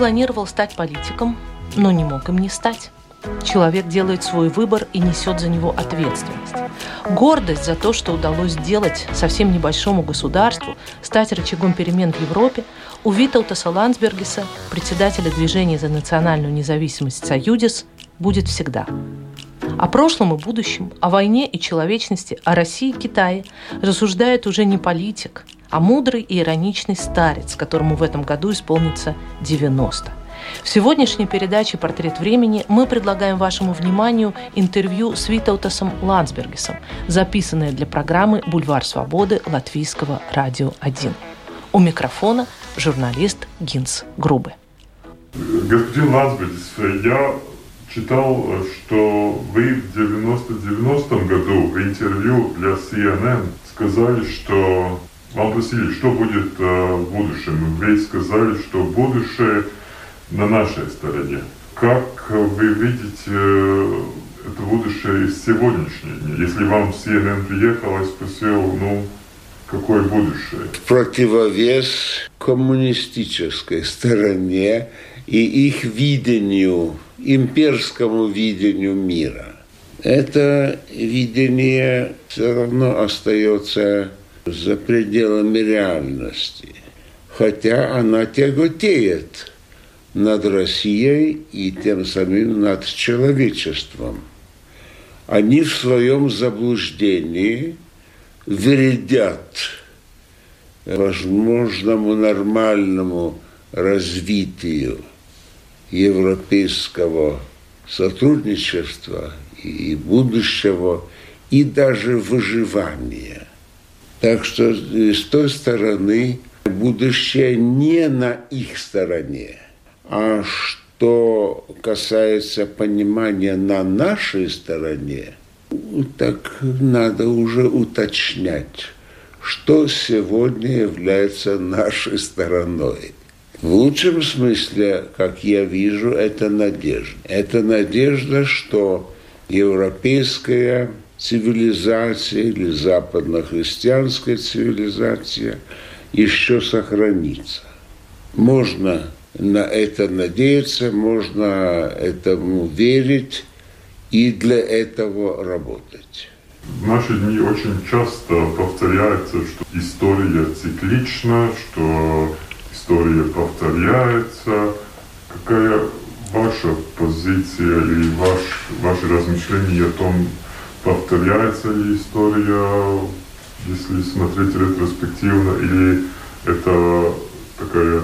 Планировал стать политиком, но не мог им не стать. Человек делает свой выбор и несет за него ответственность. Гордость за то, что удалось сделать совсем небольшому государству, стать рычагом перемен в Европе, у Витаутаса Ландсбергеса, председателя движения за национальную независимость «Союдис», будет всегда. О прошлом и будущем, о войне и человечности, о России и Китае рассуждает уже не политик, а мудрый и ироничный старец, которому в этом году исполнится 90. В сегодняшней передаче «Портрет времени» мы предлагаем вашему вниманию интервью с Витаутасом Ландсбергесом, записанное для программы «Бульвар свободы» Латвийского радио 1. У микрофона журналист Гинс Грубы. Господин Ландсбергес, я читал, что вы в 90-90 году в интервью для CNN сказали, что вам просили, что будет э, в будущем. Вы сказали, что будущее на нашей стороне. Как вы видите э, это будущее из сегодняшнего дня? Если вам CNN приехал и спросил, ну, какое будущее? Противовес коммунистической стороне и их видению, имперскому видению мира. Это видение все равно остается за пределами реальности, хотя она тяготеет над Россией и тем самым над человечеством. Они в своем заблуждении вредят возможному нормальному развитию европейского сотрудничества и будущего, и даже выживания. Так что с той стороны будущее не на их стороне. А что касается понимания на нашей стороне, так надо уже уточнять, что сегодня является нашей стороной. В лучшем смысле, как я вижу, это надежда. Это надежда, что европейская цивилизация или западно-христианская цивилизация еще сохранится. Можно на это надеяться, можно этому верить и для этого работать. В наши дни очень часто повторяется, что история циклична, что история повторяется. Какая ваша позиция или ваш, ваши размышления о том, повторяется ли история, если смотреть ретроспективно, или это такая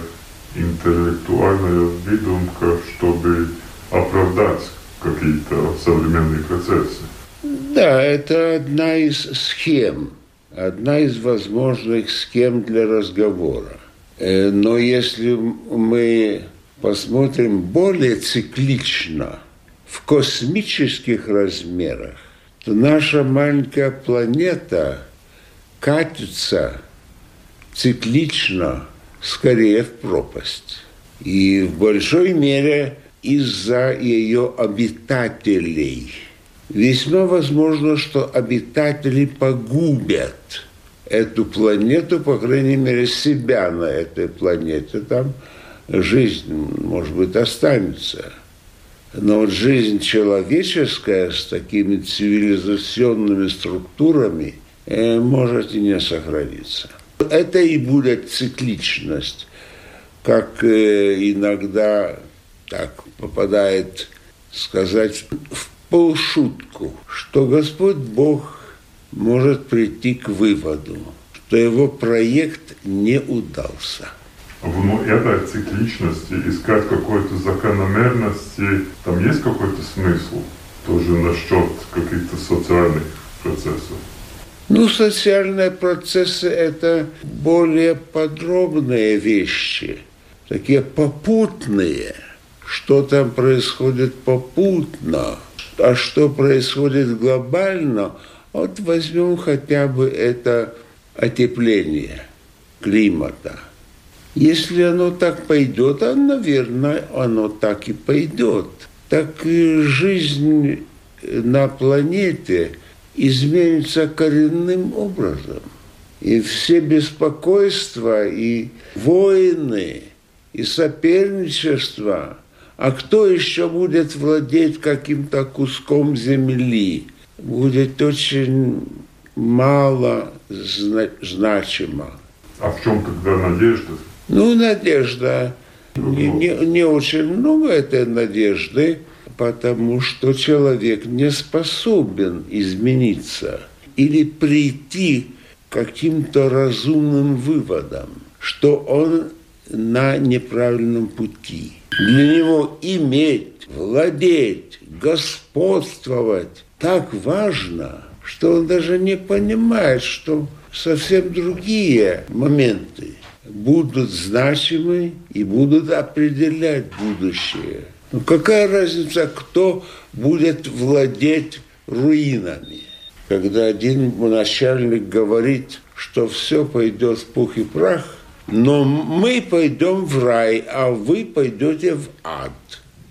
интеллектуальная выдумка, чтобы оправдать какие-то современные процессы? Да, это одна из схем, одна из возможных схем для разговора. Э, но если мы посмотрим более циклично, в космических размерах, наша маленькая планета катится циклично скорее в пропасть. И в большой мере из-за ее обитателей. Весьма возможно, что обитатели погубят эту планету, по крайней мере, себя на этой планете. Там жизнь, может быть, останется – но вот жизнь человеческая с такими цивилизационными структурами э, может и не сохраниться. Это и будет цикличность, как э, иногда так попадает сказать в полшутку, что Господь Бог может прийти к выводу, что его проект не удался – в этой цикличности искать какой-то закономерности, там есть какой-то смысл тоже насчет каких-то социальных процессов? Ну, социальные процессы – это более подробные вещи, такие попутные. Что там происходит попутно, а что происходит глобально – вот возьмем хотя бы это отепление климата. Если оно так пойдет, а, наверное, оно так и пойдет. Так и жизнь на планете изменится коренным образом. И все беспокойства, и войны, и соперничество. А кто еще будет владеть каким-то куском земли? будет очень мало зна- значимо. А в чем тогда надежда? Ну, надежда. Не, не, не очень много этой надежды, потому что человек не способен измениться или прийти к каким-то разумным выводам, что он на неправильном пути. Для него иметь, владеть, господствовать так важно, что он даже не понимает, что совсем другие моменты будут значимы и будут определять будущее. Ну какая разница, кто будет владеть руинами? Когда один начальник говорит, что все пойдет в пух и прах, но мы пойдем в рай, а вы пойдете в ад –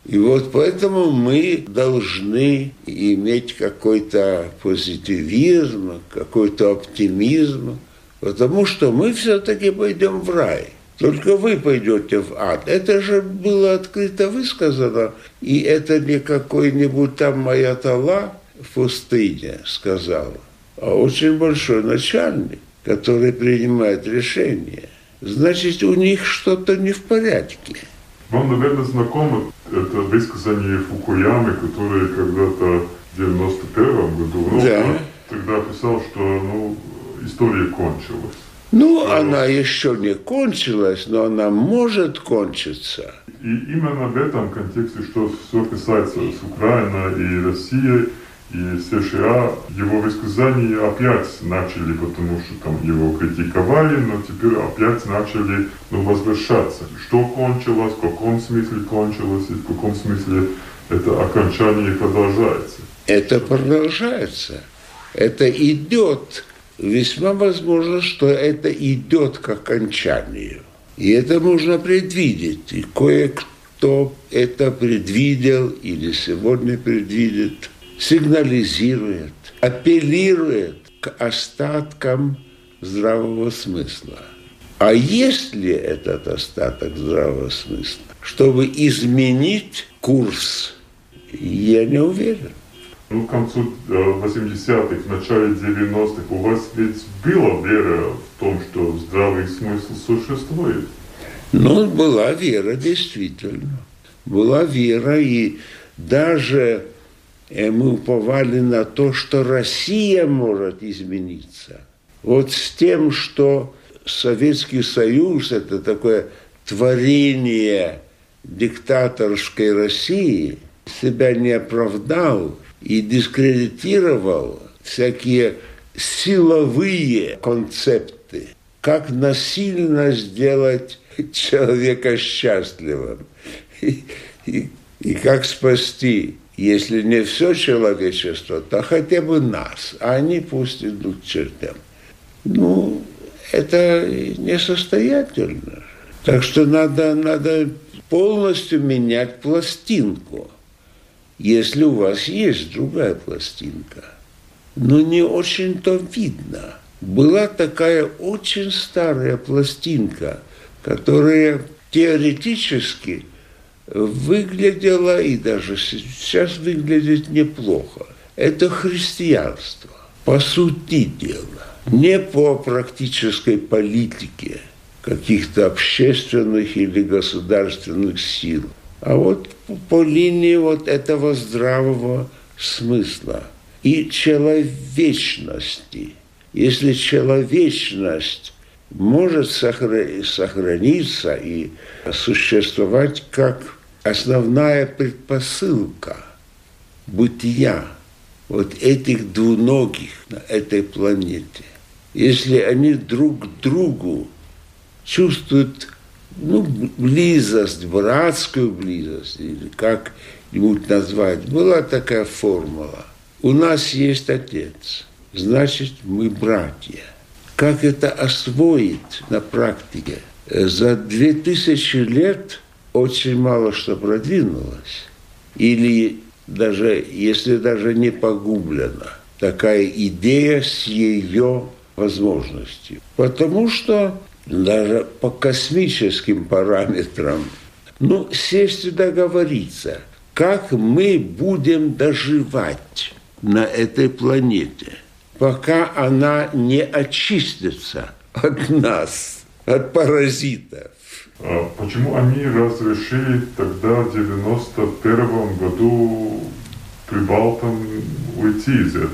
и вот поэтому мы должны иметь какой-то позитивизм, какой-то оптимизм, потому что мы все-таки пойдем в рай. Только вы пойдете в ад. Это же было открыто высказано, и это не какой-нибудь там моя тала в пустыне сказала, а очень большой начальник, который принимает решения. Значит, у них что-то не в порядке. Вам, наверное, знакомо это высказание Фукуямы, который когда-то в 91 году, ну, да. тогда писал, что ну, история кончилась. Ну, что... она еще не кончилась, но она может кончиться. И именно в этом контексте, что все касается с Украиной и Россией, и США его высказания опять начали, потому что там его критиковали, но теперь опять начали ну, возвращаться. Что кончилось, в каком смысле кончилось, и в каком смысле это окончание продолжается. Это продолжается. Это идет. Весьма возможно, что это идет к окончанию. И это можно предвидеть. И кое-кто это предвидел или сегодня предвидит – сигнализирует, апеллирует к остаткам здравого смысла. А есть ли этот остаток здравого смысла, чтобы изменить курс, я не уверен. Ну, к концу 80-х, в начале 90-х у вас ведь была вера в том, что здравый смысл существует? Ну, была вера, действительно. Была вера, и даже и мы уповали на то, что Россия может измениться. Вот с тем, что Советский Союз – это такое творение диктаторской России, себя не оправдал и дискредитировал всякие силовые концепты, как насильно сделать человека счастливым и, и, и как спасти если не все человечество, то хотя бы нас, а они пусть идут чертям. Ну, это несостоятельно. Так что надо, надо полностью менять пластинку, если у вас есть другая пластинка. Но не очень-то видно. Была такая очень старая пластинка, которая теоретически – выглядело и даже сейчас выглядит неплохо. Это христианство, по сути дела. Не по практической политике каких-то общественных или государственных сил, а вот по линии вот этого здравого смысла и человечности. Если человечность может сохраниться и существовать как основная предпосылка бытия, вот этих двуногих на этой планете, если они друг другу чувствуют ну, близость, братскую близость, или как-нибудь назвать, была такая формула. У нас есть отец, значит, мы братья. Как это освоить на практике? За две тысячи лет очень мало что продвинулось. Или даже, если даже не погублена, такая идея с ее возможностью. Потому что даже по космическим параметрам, ну, сесть и договориться, как мы будем доживать на этой планете, пока она не очистится от нас, от паразитов. А почему они разрешили тогда в 91 году прибалтам уйти из этого?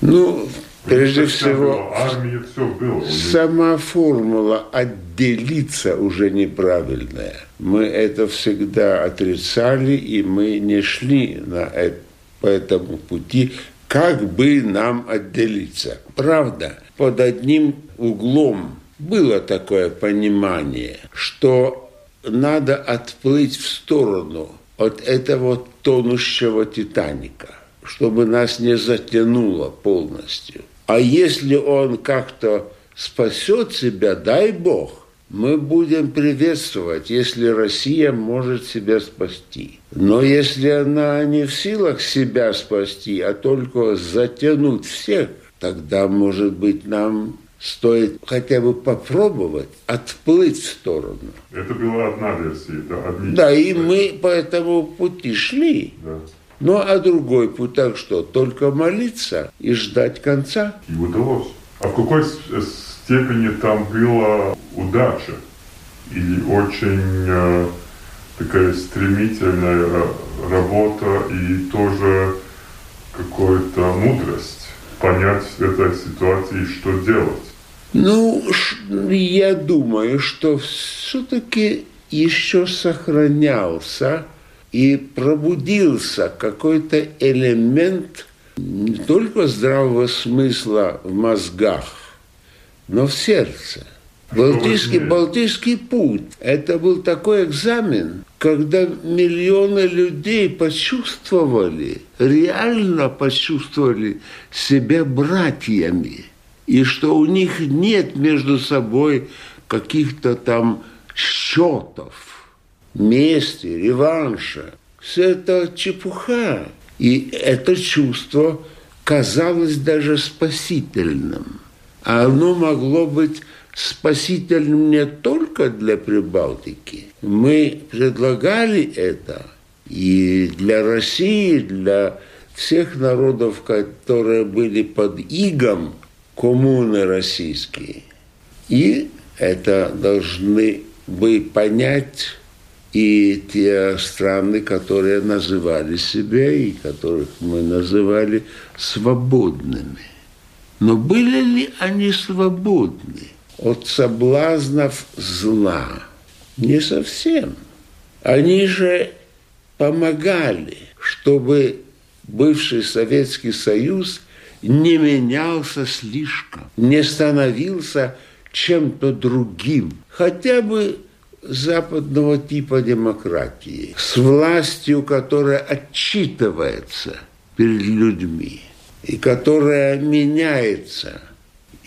Ну, Прежде всего, армии все было. Сама формула отделиться уже неправильная. Мы это всегда отрицали, и мы не шли на это, по этому пути, как бы нам отделиться. Правда, под одним углом было такое понимание, что надо отплыть в сторону от этого тонущего Титаника, чтобы нас не затянуло полностью. А если он как-то спасет себя, дай Бог, мы будем приветствовать, если Россия может себя спасти. Но если она не в силах себя спасти, а только затянуть всех, тогда, может быть, нам стоит хотя бы попробовать отплыть в сторону. Это была одна версия, да? Одни. Да, и мы по этому пути шли. Да. Ну, а другой путь так что? Только молиться и ждать конца. И удалось. А в какой степени там была удача? Или очень э, такая стремительная работа и тоже какая-то мудрость понять в этой ситуации, что делать? Ну, я думаю, что все-таки еще сохранялся и пробудился какой-то элемент не только здравого смысла в мозгах, но в сердце. Балтийский, Балтийский путь – это был такой экзамен, когда миллионы людей почувствовали, реально почувствовали себя братьями, и что у них нет между собой каких-то там счетов, мести, реванша. Все это чепуха. И это чувство казалось даже спасительным. А оно могло быть спасительным не только для Прибалтики. Мы предлагали это и для России, для всех народов, которые были под игом коммуны российские. И это должны бы понять и те страны, которые называли себя и которых мы называли свободными. Но были ли они свободны от соблазнов зла? Не совсем. Они же помогали, чтобы бывший Советский Союз не менялся слишком, не становился чем-то другим, хотя бы западного типа демократии, с властью, которая отчитывается перед людьми и которая меняется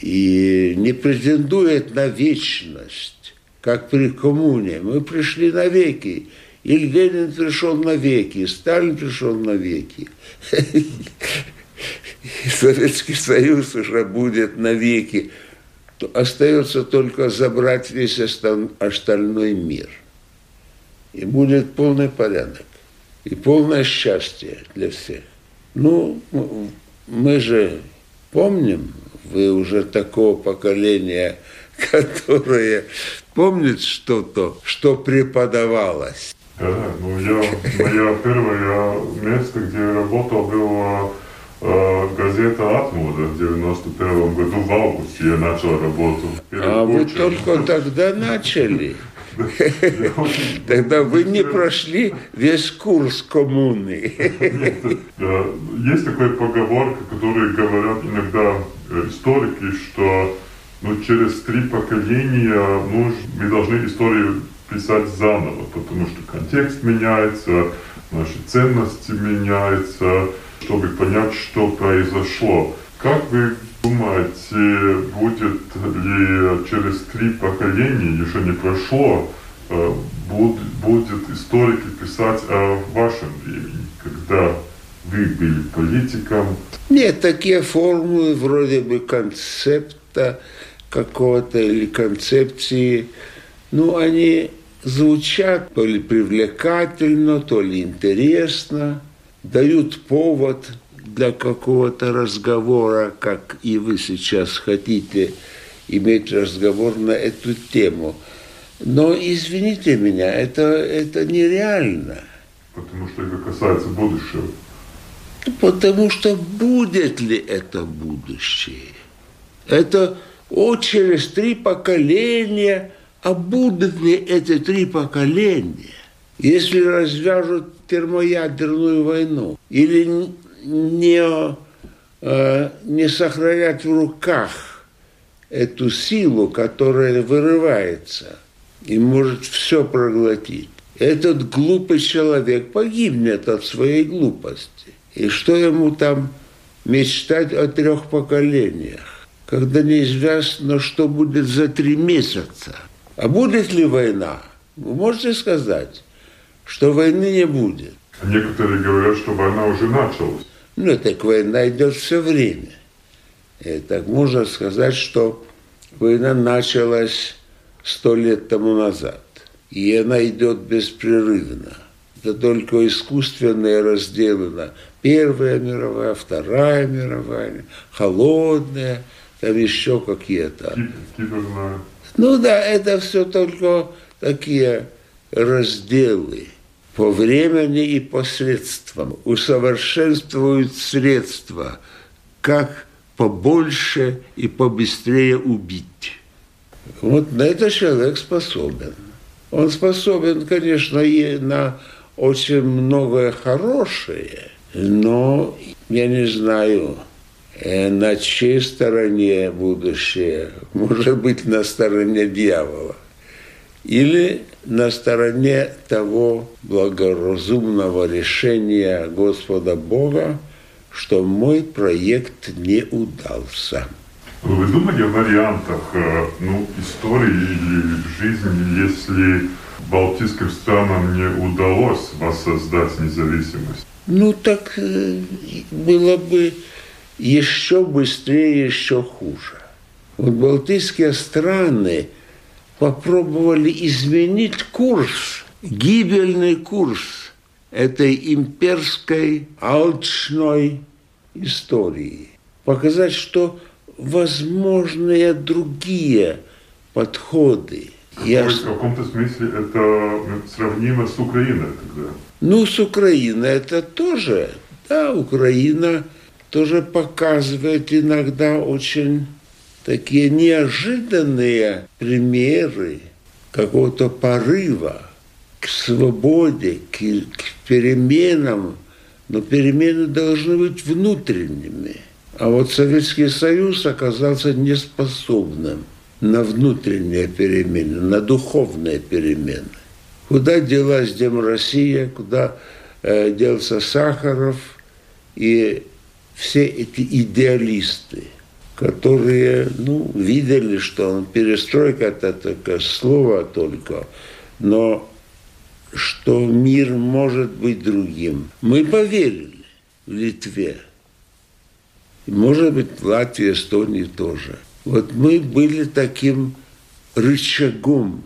и не претендует на вечность, как при коммуне. Мы пришли на веки, и Ленин пришел на веки, и Сталин пришел на веки. Советский Союз уже будет на веки то остается только забрать весь остальной мир. И будет полный порядок. И полное счастье для всех. Ну, мы же помним, вы уже такого поколения, которое помнит что-то, что преподавалось. Да, ну я, мое первое место, где я работал, было газета «Атмода» в 91 году в августе я начал работу. А вы только тогда начали? Тогда вы не прошли весь курс коммуны. Есть такая поговорка, которую говорят иногда э, историки, что ну, через три поколения мы должны историю писать заново, потому что контекст меняется, наши ценности меняются, чтобы понять, что произошло. Как вы думаете, будет ли через три поколения, еще не прошло, э, будет, будет историки писать о вашем времени, когда вы были политиком? Нет, такие формулы вроде бы концепта какого-то или концепции, ну, они звучат то ли привлекательно, то ли интересно, дают повод для какого-то разговора, как и вы сейчас хотите иметь разговор на эту тему. Но извините меня, это, это нереально. Потому что это касается будущего. Потому что будет ли это будущее? Это о, через три поколения, а будут ли эти три поколения, если развяжут термоядерную войну или не, э, не сохранят в руках эту силу, которая вырывается и может все проглотить. Этот глупый человек погибнет от своей глупости. И что ему там мечтать о трех поколениях, когда неизвестно, что будет за три месяца. А будет ли война? Вы можете сказать, что войны не будет. Некоторые говорят, что война уже началась. Ну, так война идет все время. И так можно сказать, что война началась сто лет тому назад. И она идет беспрерывно. Это только искусственное разделено. Первая мировая, Вторая мировая, холодная, там еще какие-то. Ну да, это все только такие разделы по времени и по средствам. Усовершенствуют средства, как побольше и побыстрее убить. Вот на это человек способен. Он способен, конечно, и на очень многое хорошее, но я не знаю, э, на чьей стороне будущее, может быть, на стороне дьявола. Или на стороне того благоразумного решения Господа Бога, что мой проект не удался. Вы думали о вариантах э, ну, истории или жизни, если Балтийским странам не удалось воссоздать независимость? Ну так э, было бы еще быстрее, еще хуже. Вот Балтийские страны – попробовали изменить курс, гибельный курс этой имперской алчной истории. Показать, что возможны другие подходы. Я... В каком-то смысле это сравнимо с Украиной тогда? Ну, с Украиной это тоже. Да, Украина тоже показывает иногда очень такие неожиданные примеры какого-то порыва к свободе, к, к переменам, но перемены должны быть внутренними. А вот Советский Союз оказался неспособным на внутренние перемены, на духовные перемены. Куда делась Дем Россия, куда э, делся Сахаров и все эти идеалисты – которые ну, видели, что он, перестройка это только слово только, но что мир может быть другим. Мы поверили в Литве. Может быть, в Латвии, Эстонии тоже. Вот мы были таким рычагом,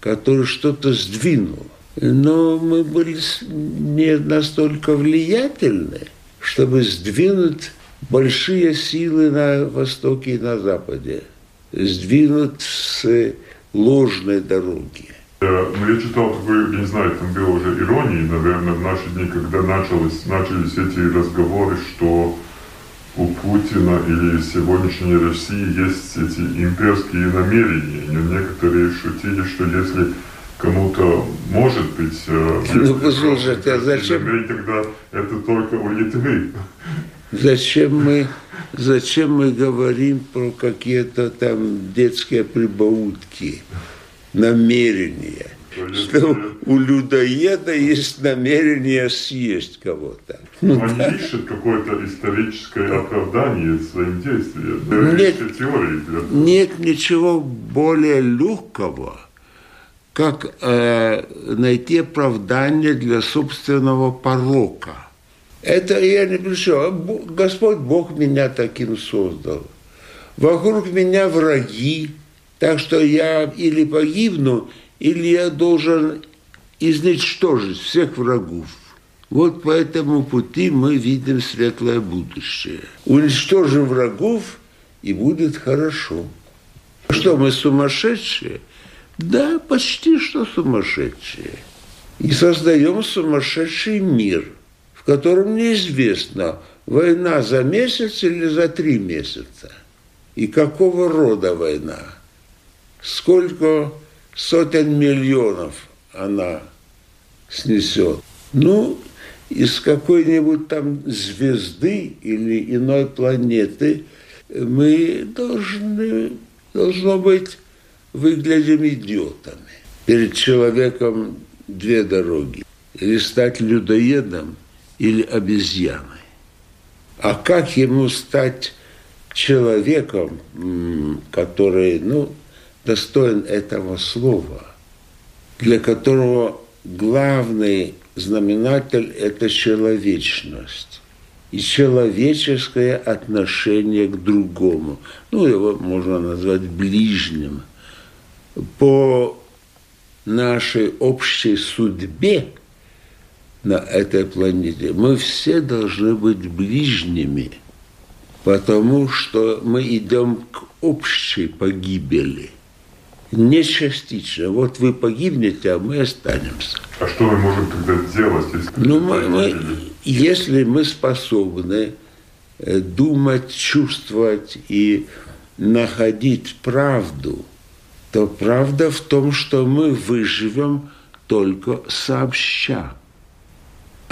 который что-то сдвинул. Но мы были не настолько влиятельны, чтобы сдвинуть большие силы на Востоке и на Западе сдвинут с ложной дороги. Ну, я читал такой, я не знаю, там было уже иронии, наверное, в наши дни, когда началось, начались эти разговоры, что у Путина или сегодняшней России есть эти имперские намерения. Некоторые шутили, что если кому-то может быть... Э, ну, послушайте, а зачем... тогда это только у Литвы. Зачем мы, зачем мы говорим про какие-то там детские прибаутки, намерения? что у людоеда есть намерение съесть кого-то. Ну, они ищут какое-то историческое оправдание своим действиям. Нет, нет ничего более легкого, как э, найти оправдание для собственного порока. Это я не пришел. Господь Бог меня таким создал. Вокруг меня враги, так что я или погибну, или я должен изничтожить всех врагов. Вот по этому пути мы видим светлое будущее. Уничтожим врагов, и будет хорошо. Что, мы сумасшедшие? Да, почти что сумасшедшие. И создаем сумасшедший мир, в котором неизвестно, война за месяц или за три месяца. И какого рода война. Сколько сотен миллионов она снесет. Ну, из какой-нибудь там звезды или иной планеты мы должны, должно быть, выглядим идиотами. Перед человеком две дороги. Или стать людоедом, или обезьяной. А как ему стать человеком, который, ну, достоин этого слова, для которого главный знаменатель – это человечность и человеческое отношение к другому. Ну, его можно назвать ближним. По нашей общей судьбе на этой планете мы все должны быть ближними, потому что мы идем к общей погибели – не частично. Вот вы погибнете, а мы останемся. А что мы можем тогда делать, если ну, мы, мы, если мы способны э, думать, чувствовать и находить правду, то правда в том, что мы выживем только сообща,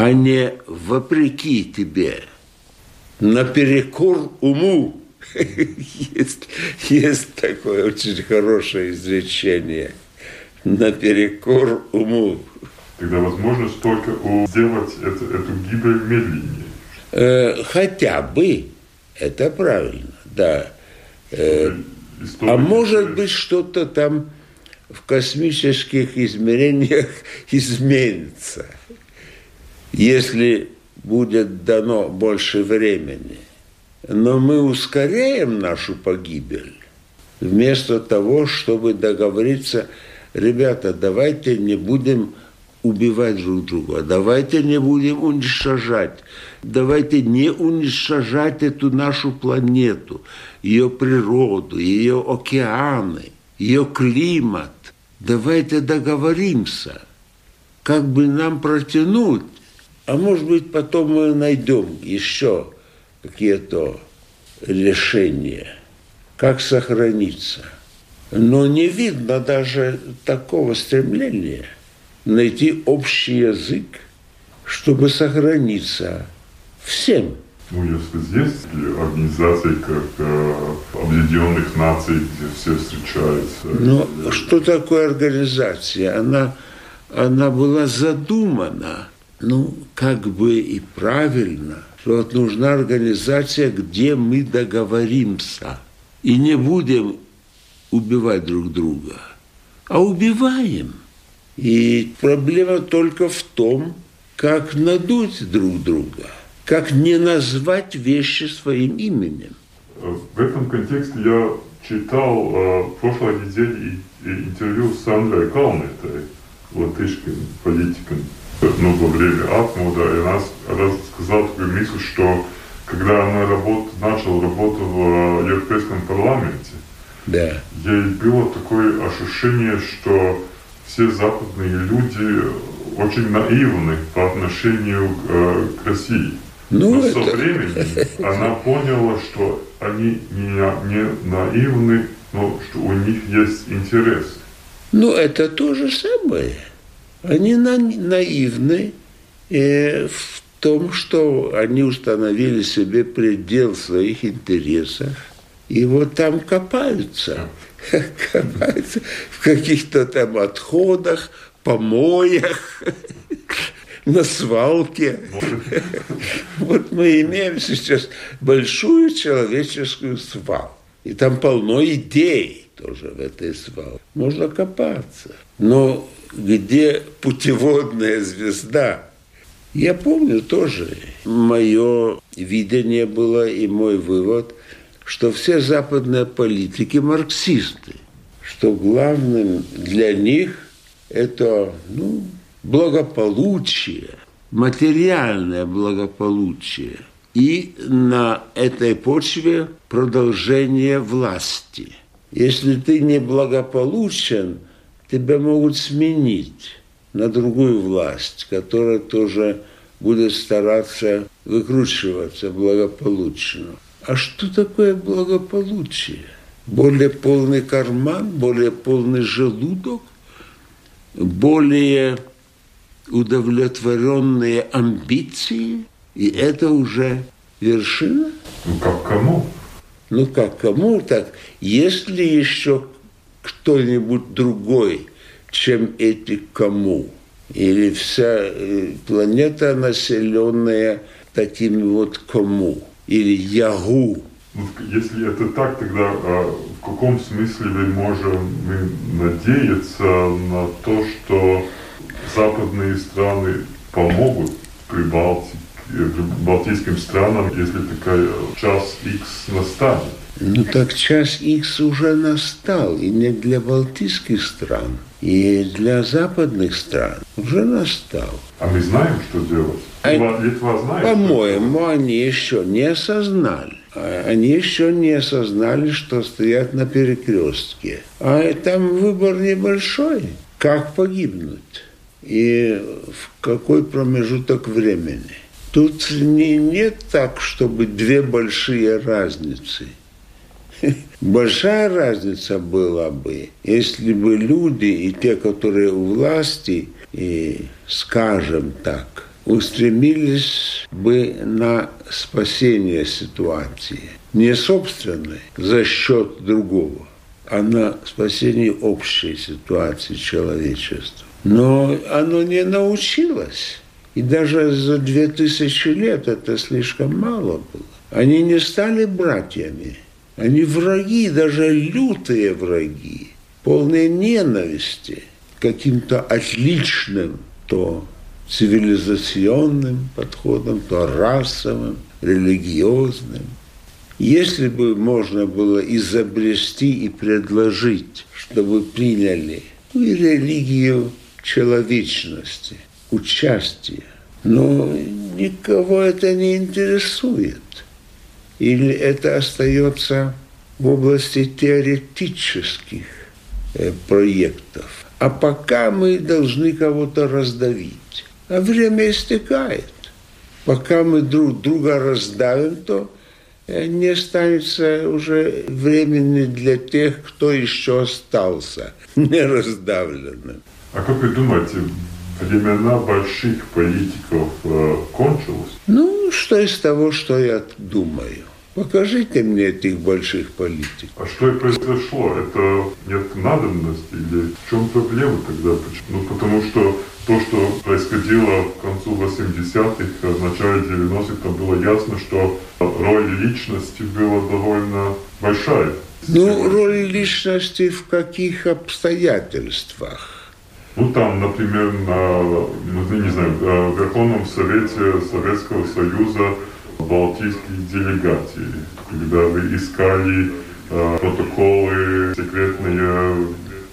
а не вопреки тебе, наперекор уму. есть, есть такое очень хорошее изречение. Наперекор уму. Тогда возможно только сделать это, эту гибель медленнее. Э, хотя бы. Это правильно, да. Э, а может быть, что-то там в космических измерениях изменится, если будет дано больше времени – но мы ускоряем нашу погибель вместо того, чтобы договориться, ребята, давайте не будем убивать друг друга, давайте не будем уничтожать, давайте не уничтожать эту нашу планету, ее природу, ее океаны, ее климат. Давайте договоримся, как бы нам протянуть, а может быть потом мы найдем еще какие-то решения, как сохраниться. Но не видно даже такого стремления найти общий язык, чтобы сохраниться всем. Ну, если есть организации, как э, Объединенных Наций, где все встречаются. Но что такое организация? Она, она была задумана, ну, как бы и правильно – что вот нужна организация, где мы договоримся и не будем убивать друг друга, а убиваем. И проблема только в том, как надуть друг друга, как не назвать вещи своим именем. В этом контексте я читал э, прошлой неделе интервью с Андрой Калнетой, латышским политиком, ну, во время Атмуда, и она, она сказала такую мысль, что когда она работ, начала работу в Европейском парламенте, да. ей было такое ощущение, что все западные люди очень наивны по отношению к, э, к России. Ну, Но это... со временем она поняла, что они не, не наивны, но что у них есть интерес. Ну, это то же самое. Они на, наивны э, в том, что они установили себе предел своих интересов. И вот там копаются. Копаются в каких-то там отходах, помоях, на свалке. Вот мы имеем сейчас большую человеческую свалку. И там полно идей тоже в этой свалке. Можно копаться. Но где путеводная звезда? Я помню тоже, мое видение было и мой вывод, что все западные политики марксисты, что главным для них это ну, благополучие, материальное благополучие и на этой почве продолжение власти. Если ты не благополучен, тебя могут сменить на другую власть, которая тоже будет стараться выкручиваться благополучно. А что такое благополучие? Более полный карман, более полный желудок, более удовлетворенные амбиции, и это уже вершина? Ну, как кому? Ну, как кому, так? Если еще кто-нибудь другой, чем эти кому, или вся э, планета, населенная такими вот кому, или ягу. Ну, если это так, тогда а, в каком смысле мы можем мы надеяться на то, что западные страны помогут Прибалтике, балтийским странам, если такая час X настанет? Ну так час X уже настал, и не для балтийских стран, и для западных стран уже настал. А мы знаем, что делать? А, Литва знает? По-моему, они еще не осознали. А они еще не осознали, что стоят на перекрестке. А там выбор небольшой. Как погибнуть? И в какой промежуток времени? Тут не, нет так, чтобы две большие разницы. Большая разница была бы, если бы люди и те, которые у власти, и, скажем так, устремились бы на спасение ситуации. Не собственной за счет другого, а на спасение общей ситуации человечества. Но оно не научилось. И даже за две тысячи лет это слишком мало было. Они не стали братьями. Они враги, даже лютые враги, полные ненависти каким-то отличным, то цивилизационным подходом, то расовым, религиозным. Если бы можно было изобрести и предложить, чтобы приняли и религию человечности – участия. Но никого это не интересует. Или это остается в области теоретических э, проектов. А пока мы должны кого-то раздавить. А время истекает. Пока мы друг друга раздавим, то э, не останется уже времени для тех, кто еще остался не раздавленным. А как вы думаете, времена больших политиков э, кончилось? Ну, что из того, что я думаю? Покажите мне этих больших политиков. А что и произошло? Это нет надобности или в чем проблема тогда? Ну, потому что то, что происходило в концу 80-х, в начале 90-х, там было ясно, что роль личности была довольно большая. Ну, роль личности в каких обстоятельствах? Ну, там, например, на, ну, не знаю, в Верховном Совете Советского Союза балтийских делегаций, когда вы искали э, протоколы секретные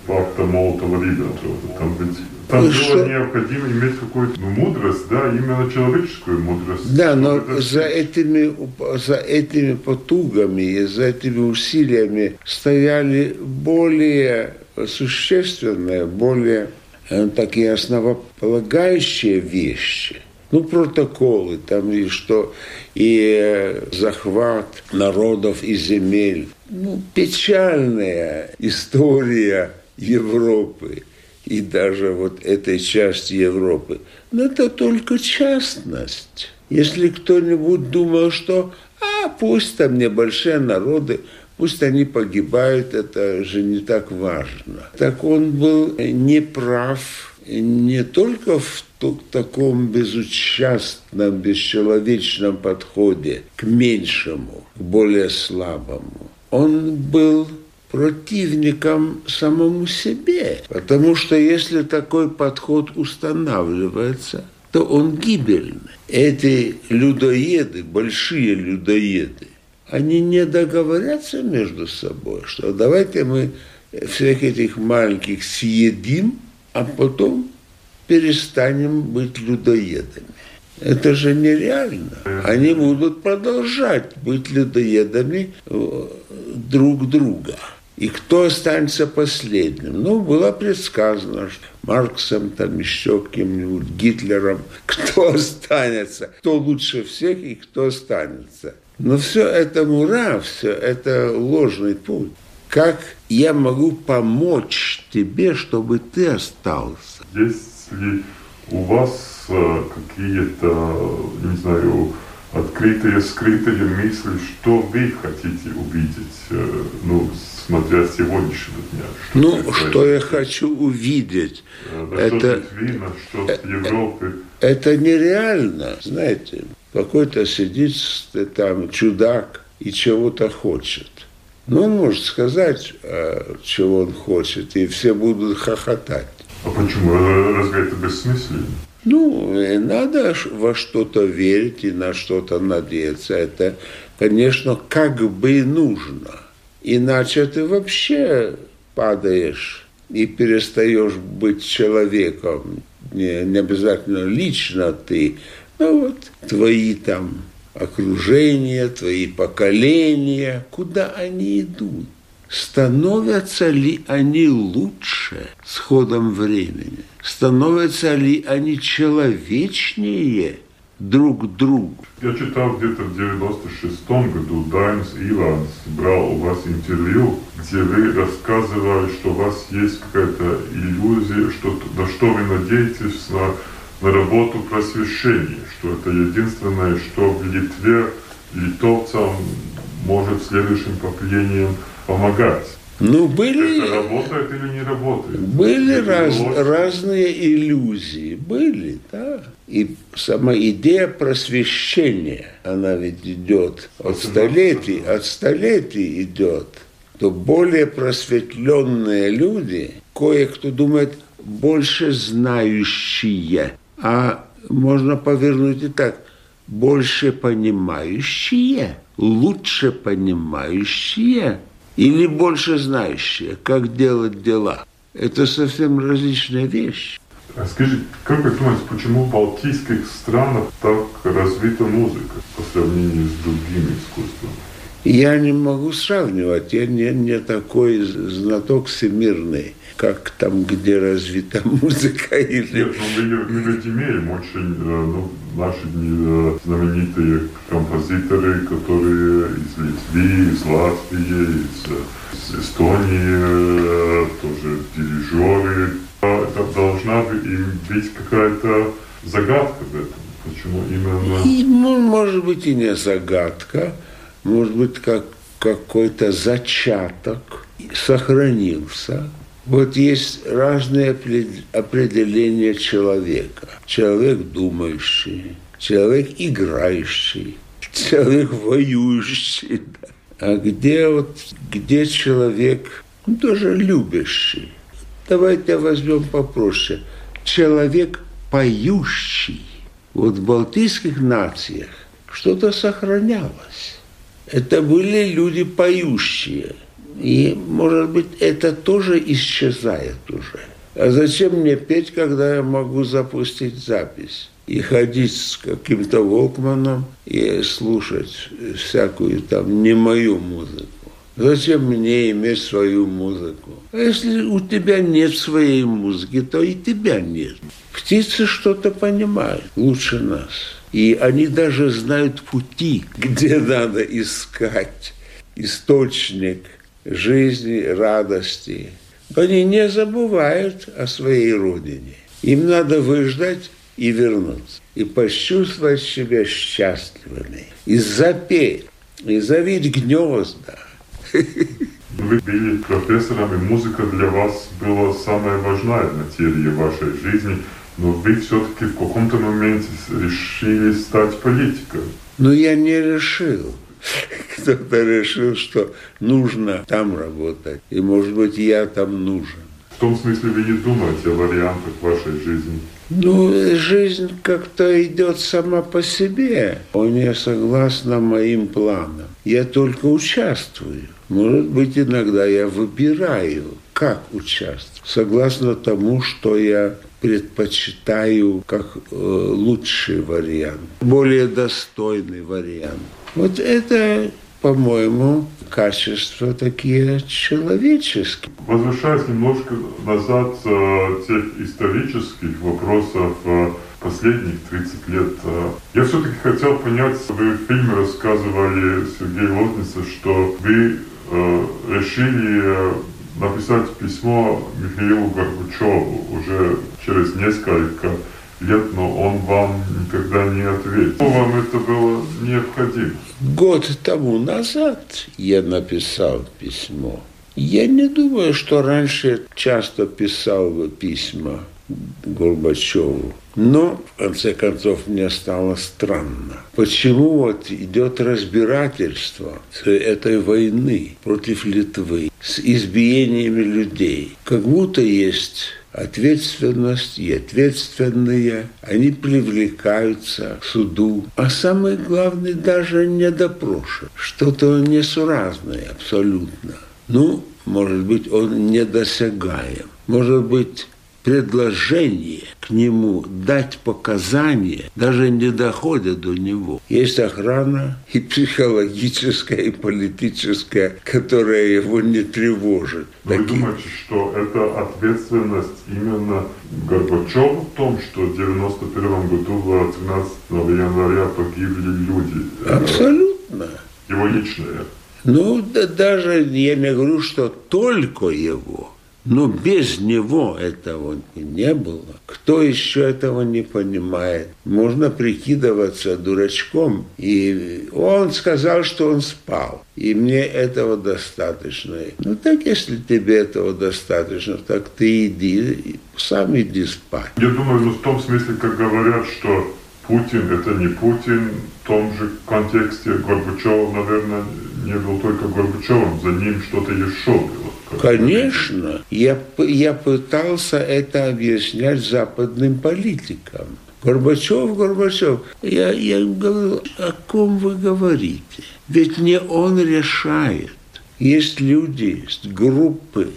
пакта Молотова-Риббентропа. Там ведь там и было что? необходимо иметь какую-то ну, мудрость, да, именно человеческую мудрость. Да, но за этими, за этими потугами и за этими усилиями стояли более существенные, более Э, такие основополагающие вещи, ну, протоколы, там и что, и э, захват народов и земель. Ну, печальная история Европы и даже вот этой части Европы, но это только частность. Если кто-нибудь думал, что а пусть там небольшие народы, пусть они погибают, это же не так важно. Так он был неправ не только в таком безучастном, бесчеловечном подходе к меньшему, к более слабому. Он был противником самому себе. Потому что если такой подход устанавливается, то он гибельный. Эти людоеды, большие людоеды, они не договорятся между собой, что давайте мы всех этих маленьких съедим, а потом перестанем быть людоедами. Это же нереально. Они будут продолжать быть людоедами э, друг друга. И кто останется последним? Ну, было предсказано, что Марксом, там еще кем-нибудь, Гитлером, кто останется, кто лучше всех и кто останется. Но все это мура, все это ложный путь. Как я могу помочь тебе, чтобы ты остался? Если у вас э, какие-то, не знаю, открытые, скрытые мысли, что вы хотите увидеть, э, ну, смотря с сегодняшнего дня. Что ну, что я хочу увидеть, да, это... Что видно, что с Европы... Это нереально, знаете. Какой-то сидит там чудак и чего-то хочет. Ну, он может сказать, а, чего он хочет, и все будут хохотать. А почему? Э, разве это бессмысленно? Ну, надо во что-то верить и на что-то надеяться. Это, конечно, как бы нужно. Иначе ты вообще падаешь и перестаешь быть человеком. Не, не обязательно лично ты, но вот твои там окружение, твои поколения, куда они идут? Становятся ли они лучше с ходом времени? Становятся ли они человечнее друг другу? Я читал где-то в 96-м году Даймс Иланс брал у вас интервью, где вы рассказывали, что у вас есть какая-то иллюзия, что, на что вы надеетесь на на работу просвещения, что это единственное, что в Литве литовцам может следующим поколениям помогать. Ну, были... Это работает или не работает? Были раз, разные иллюзии, были, да. И сама идея просвещения, она ведь идет от столетий, от столетий идет. То более просветленные люди, кое-кто думает, больше знающие – а можно повернуть и так. Больше понимающие, лучше понимающие или больше знающие, как делать дела. Это совсем различная вещь. А скажи, как вы думаете, почему в балтийских странах так развита музыка по сравнению с другими искусствами? Я не могу сравнивать, я не, не такой знаток всемирный как там, где развита музыка. Или... Нет, ну мы, мы ведь имеем очень, э, ну, наши э, знаменитые композиторы, которые из Литвы, из Латвии, из, из Эстонии, э, тоже дирижеры. А это должна быть какая-то загадка в этом. Почему именно... И, ну, может быть, и не загадка, может быть, как какой-то зачаток сохранился, вот есть разные определения человека. Человек думающий, человек играющий, человек воюющий. Да. А где вот, где человек тоже любящий? Давайте возьмем попроще. Человек поющий. Вот в балтийских нациях что-то сохранялось. Это были люди поющие – и, может быть, это тоже исчезает уже. А зачем мне петь, когда я могу запустить запись? И ходить с каким-то Волкманом и слушать всякую там не мою музыку. Зачем мне иметь свою музыку? А если у тебя нет своей музыки, то и тебя нет. Птицы что-то понимают лучше нас. И они даже знают пути, где надо искать источник – жизни, радости, Они не забывают о своей родине. Им надо выждать и вернуться. И почувствовать себя счастливыми. И запеть, и завить гнезда. Вы были профессором, и музыка для вас была самая важная материя вашей жизни, но вы все-таки в каком-то моменте решили стать политиком. Но я не решил. Кто-то решил, что нужно там работать. И, может быть, я там нужен. В том смысле вы не думаете о вариантах вашей жизни? Ну, жизнь как-то идет сама по себе. Он не согласна моим планам. Я только участвую. Может быть, иногда я выбираю, как участвовать, согласно тому, что я предпочитаю как э, лучший вариант, более достойный вариант. Вот это, по-моему, качества такие человеческие. Возвращаясь немножко назад э, тех исторических вопросов э, последних 30 лет, э, я все-таки хотел понять, вы в фильме рассказывали, Сергей Лозница, что вы э, решили э, написать письмо Михаилу Горбачеву уже через несколько лет, но он вам никогда не ответил. Вам это было необходимо? Год тому назад я написал письмо. Я не думаю, что раньше часто писал письма Горбачеву. Но, в конце концов, мне стало странно. Почему вот идет разбирательство этой войны против Литвы с избиениями людей? Как будто есть ответственность и ответственные, они привлекаются к суду. А самое главное, даже не допрошен. Что-то несуразное абсолютно. Ну, может быть, он недосягаем. Может быть, предложение к нему дать показания даже не доходят до него. Есть охрана и психологическая, и политическая, которая его не тревожит. Вы Такие... думаете, что это ответственность именно Горбачева в том, что в 91 году 13 января погибли люди? Абсолютно. Его личное? Ну, да, даже я не говорю, что только его. Но без него этого не было. Кто еще этого не понимает? Можно прикидываться дурачком. И он сказал, что он спал. И мне этого достаточно. Ну так, если тебе этого достаточно, так ты иди, сам иди спать. Я думаю, ну в том смысле, как говорят, что Путин это не Путин, в том же контексте Горбачев, наверное, не был только Горбачевым, за ним что-то еще было. Конечно, я, я пытался это объяснять западным политикам. Горбачев, Горбачев. Я, я говорю, о ком вы говорите? Ведь не он решает. Есть люди, есть группы,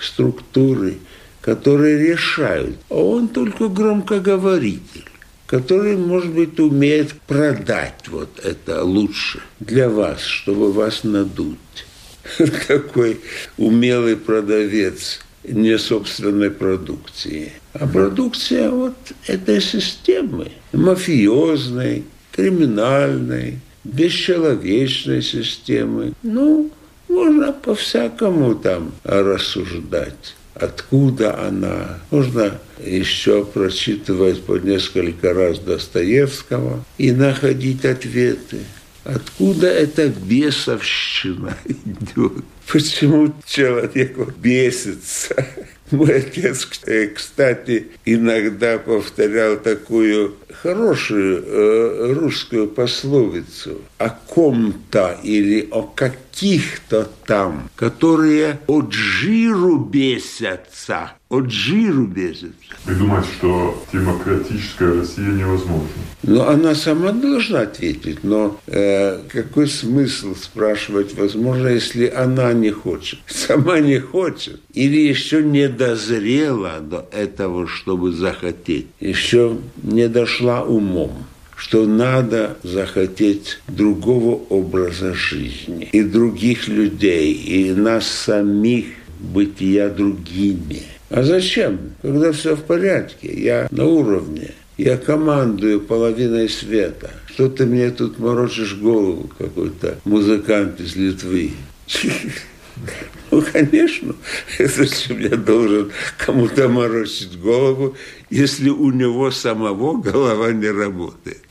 структуры, которые решают, а он только громкоговоритель который, может быть, умеет продать вот это лучше для вас, чтобы вас надуть. Такой умелый продавец не собственной продукции, а продукция вот этой системы, мафиозной, криминальной, бесчеловечной системы. Ну, можно по-всякому там рассуждать откуда она. Можно еще прочитывать по несколько раз Достоевского и находить ответы. Откуда эта бесовщина идет? Почему человек бесится? Мой отец, кстати, иногда повторял такую хорошую э, русскую пословицу о ком-то или о каких-то там, которые от жиру бесятся, от жиру бесятся. Вы думаете, что демократическая Россия невозможна? Ну, она сама должна ответить, но э, какой смысл спрашивать возможно, если она не хочет? Сама не хочет или еще не дозрела до этого, чтобы захотеть, еще не дошла умом что надо захотеть другого образа жизни и других людей, и нас самих бытия другими. А зачем? Когда все в порядке, я на уровне, я командую половиной света. Что ты мне тут морочишь голову, какой-то музыкант из Литвы? Ну, конечно, зачем я должен кому-то морочить голову, если у него самого голова не работает.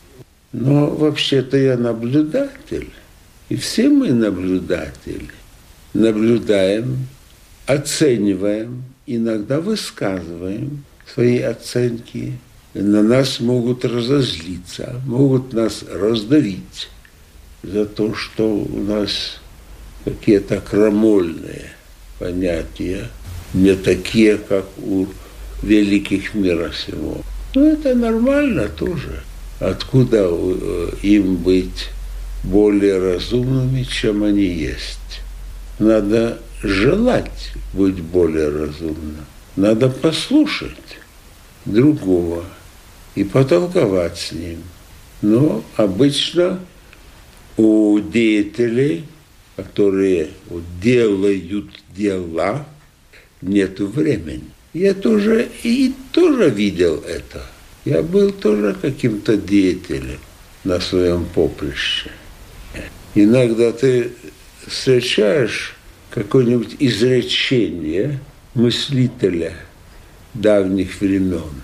Но вообще-то я наблюдатель. И все мы наблюдатели. Наблюдаем, оцениваем, иногда высказываем свои оценки. На нас могут разозлиться, могут нас раздавить за то, что у нас какие-то крамольные понятия, не такие, как у великих мира сего. Но это нормально тоже. Откуда э, им быть более разумными, чем они есть? Надо желать быть более разумным. Надо послушать другого и потолковать с ним. Но обычно у деятелей, которые делают дела, нет времени. Я тоже и тоже видел это. Я был тоже каким-то деятелем на своем поприще. Иногда ты встречаешь какое-нибудь изречение мыслителя давних времен,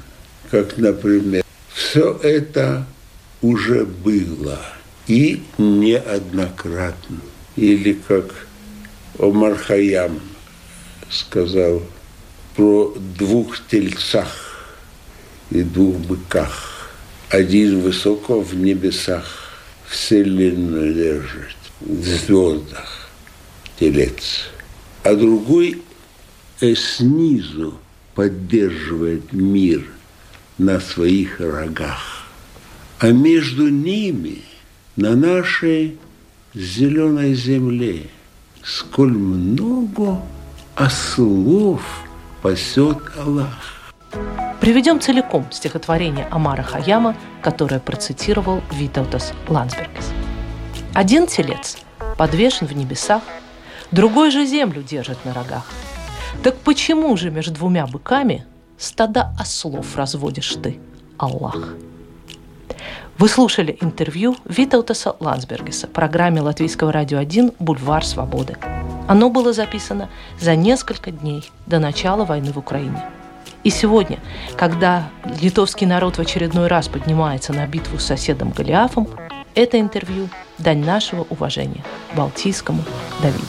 как, например, все это уже было и неоднократно. Или как Омар Хаям сказал про двух тельцах и двух быках. Один высоко в небесах, вселенную лежит, в звездах телец, а другой снизу поддерживает мир на своих рогах. А между ними, на нашей зеленой земле, сколь много ослов пасет Аллах. Приведем целиком стихотворение Амара Хаяма, которое процитировал Витаутас Лансбергес. Один телец подвешен в небесах – Другой же землю держит на рогах. Так почему же между двумя быками стада ослов разводишь ты, Аллах? Вы слушали интервью Витаутаса Лансбергеса в программе Латвийского радио 1 «Бульвар свободы». Оно было записано за несколько дней до начала войны в Украине. И сегодня, когда литовский народ в очередной раз поднимается на битву с соседом Голиафом, это интервью – дань нашего уважения Балтийскому Давиду.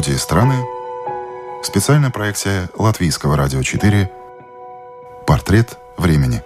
Люди страны. Специальная проекция Латвийского радио 4. Портрет времени.